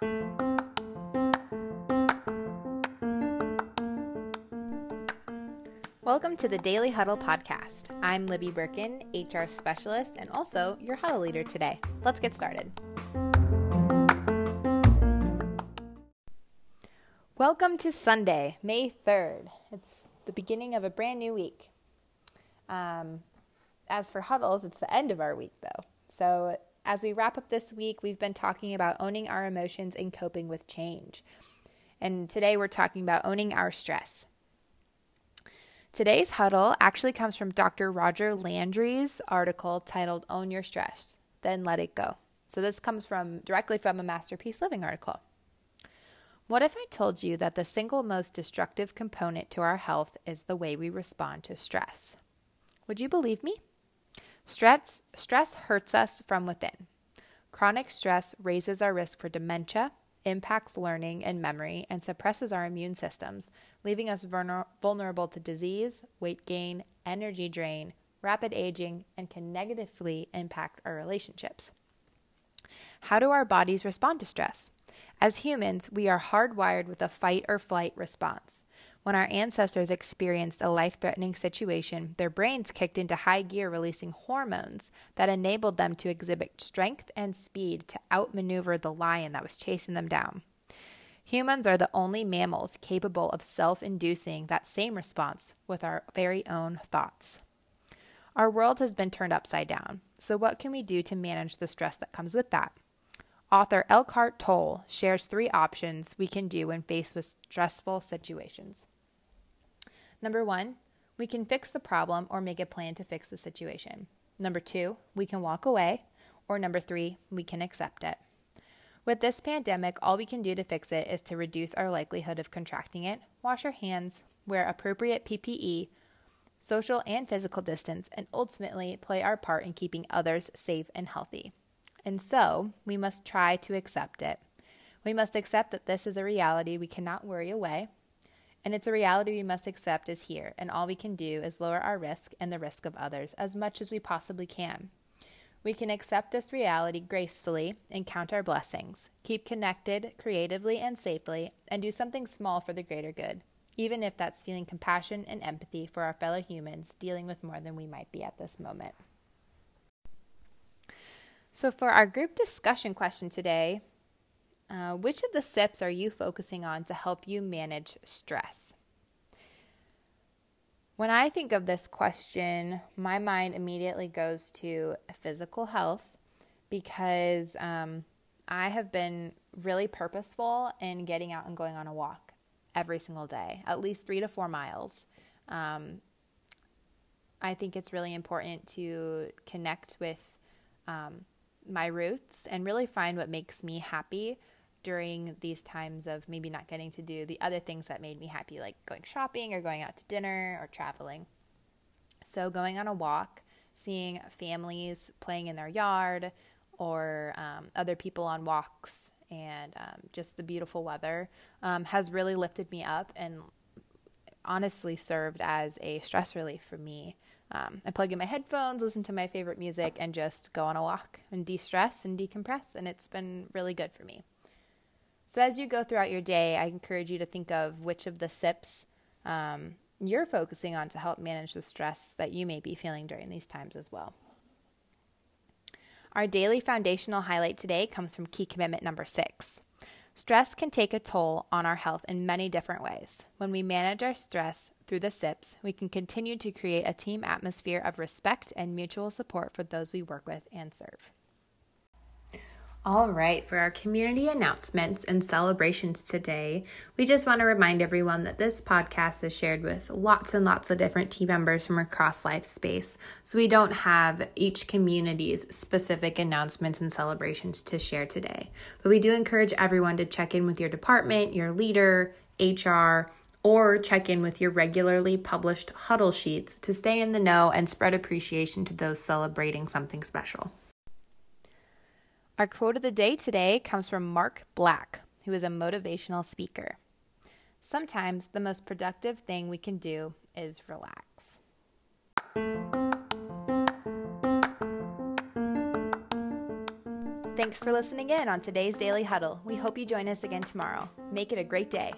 Welcome to the Daily Huddle podcast. I'm Libby Birkin, HR specialist, and also your huddle leader today. Let's get started. Welcome to Sunday, May 3rd. It's the beginning of a brand new week. Um, as for huddles, it's the end of our week though. So, as we wrap up this week, we've been talking about owning our emotions and coping with change. And today we're talking about owning our stress. Today's huddle actually comes from Dr. Roger Landry's article titled Own Your Stress, Then Let It Go. So this comes from directly from a Masterpiece Living article. What if I told you that the single most destructive component to our health is the way we respond to stress? Would you believe me? Stress, stress hurts us from within. Chronic stress raises our risk for dementia, impacts learning and memory, and suppresses our immune systems, leaving us vulnerable to disease, weight gain, energy drain, rapid aging, and can negatively impact our relationships. How do our bodies respond to stress? As humans, we are hardwired with a fight or flight response. When our ancestors experienced a life threatening situation, their brains kicked into high gear, releasing hormones that enabled them to exhibit strength and speed to outmaneuver the lion that was chasing them down. Humans are the only mammals capable of self inducing that same response with our very own thoughts. Our world has been turned upside down, so what can we do to manage the stress that comes with that? Author Eckhart Tolle shares three options we can do when faced with stressful situations. Number one, we can fix the problem or make a plan to fix the situation. Number two, we can walk away. Or number three, we can accept it. With this pandemic, all we can do to fix it is to reduce our likelihood of contracting it, wash our hands, wear appropriate PPE, social and physical distance, and ultimately play our part in keeping others safe and healthy. And so, we must try to accept it. We must accept that this is a reality we cannot worry away, and it's a reality we must accept is here, and all we can do is lower our risk and the risk of others as much as we possibly can. We can accept this reality gracefully and count our blessings, keep connected creatively and safely, and do something small for the greater good, even if that's feeling compassion and empathy for our fellow humans dealing with more than we might be at this moment. So, for our group discussion question today, uh, which of the SIPs are you focusing on to help you manage stress? When I think of this question, my mind immediately goes to physical health because um, I have been really purposeful in getting out and going on a walk every single day, at least three to four miles. Um, I think it's really important to connect with um, my roots and really find what makes me happy during these times of maybe not getting to do the other things that made me happy, like going shopping or going out to dinner or traveling. So, going on a walk, seeing families playing in their yard or um, other people on walks, and um, just the beautiful weather um, has really lifted me up and honestly served as a stress relief for me. Um, I plug in my headphones, listen to my favorite music, and just go on a walk and de stress and decompress. And it's been really good for me. So, as you go throughout your day, I encourage you to think of which of the SIPs um, you're focusing on to help manage the stress that you may be feeling during these times as well. Our daily foundational highlight today comes from key commitment number six. Stress can take a toll on our health in many different ways. When we manage our stress through the SIPs, we can continue to create a team atmosphere of respect and mutual support for those we work with and serve. All right, for our community announcements and celebrations today, we just want to remind everyone that this podcast is shared with lots and lots of different team members from across Lifespace. So we don't have each community's specific announcements and celebrations to share today. But we do encourage everyone to check in with your department, your leader, HR, or check in with your regularly published huddle sheets to stay in the know and spread appreciation to those celebrating something special. Our quote of the day today comes from Mark Black, who is a motivational speaker. Sometimes the most productive thing we can do is relax. Thanks for listening in on today's Daily Huddle. We hope you join us again tomorrow. Make it a great day.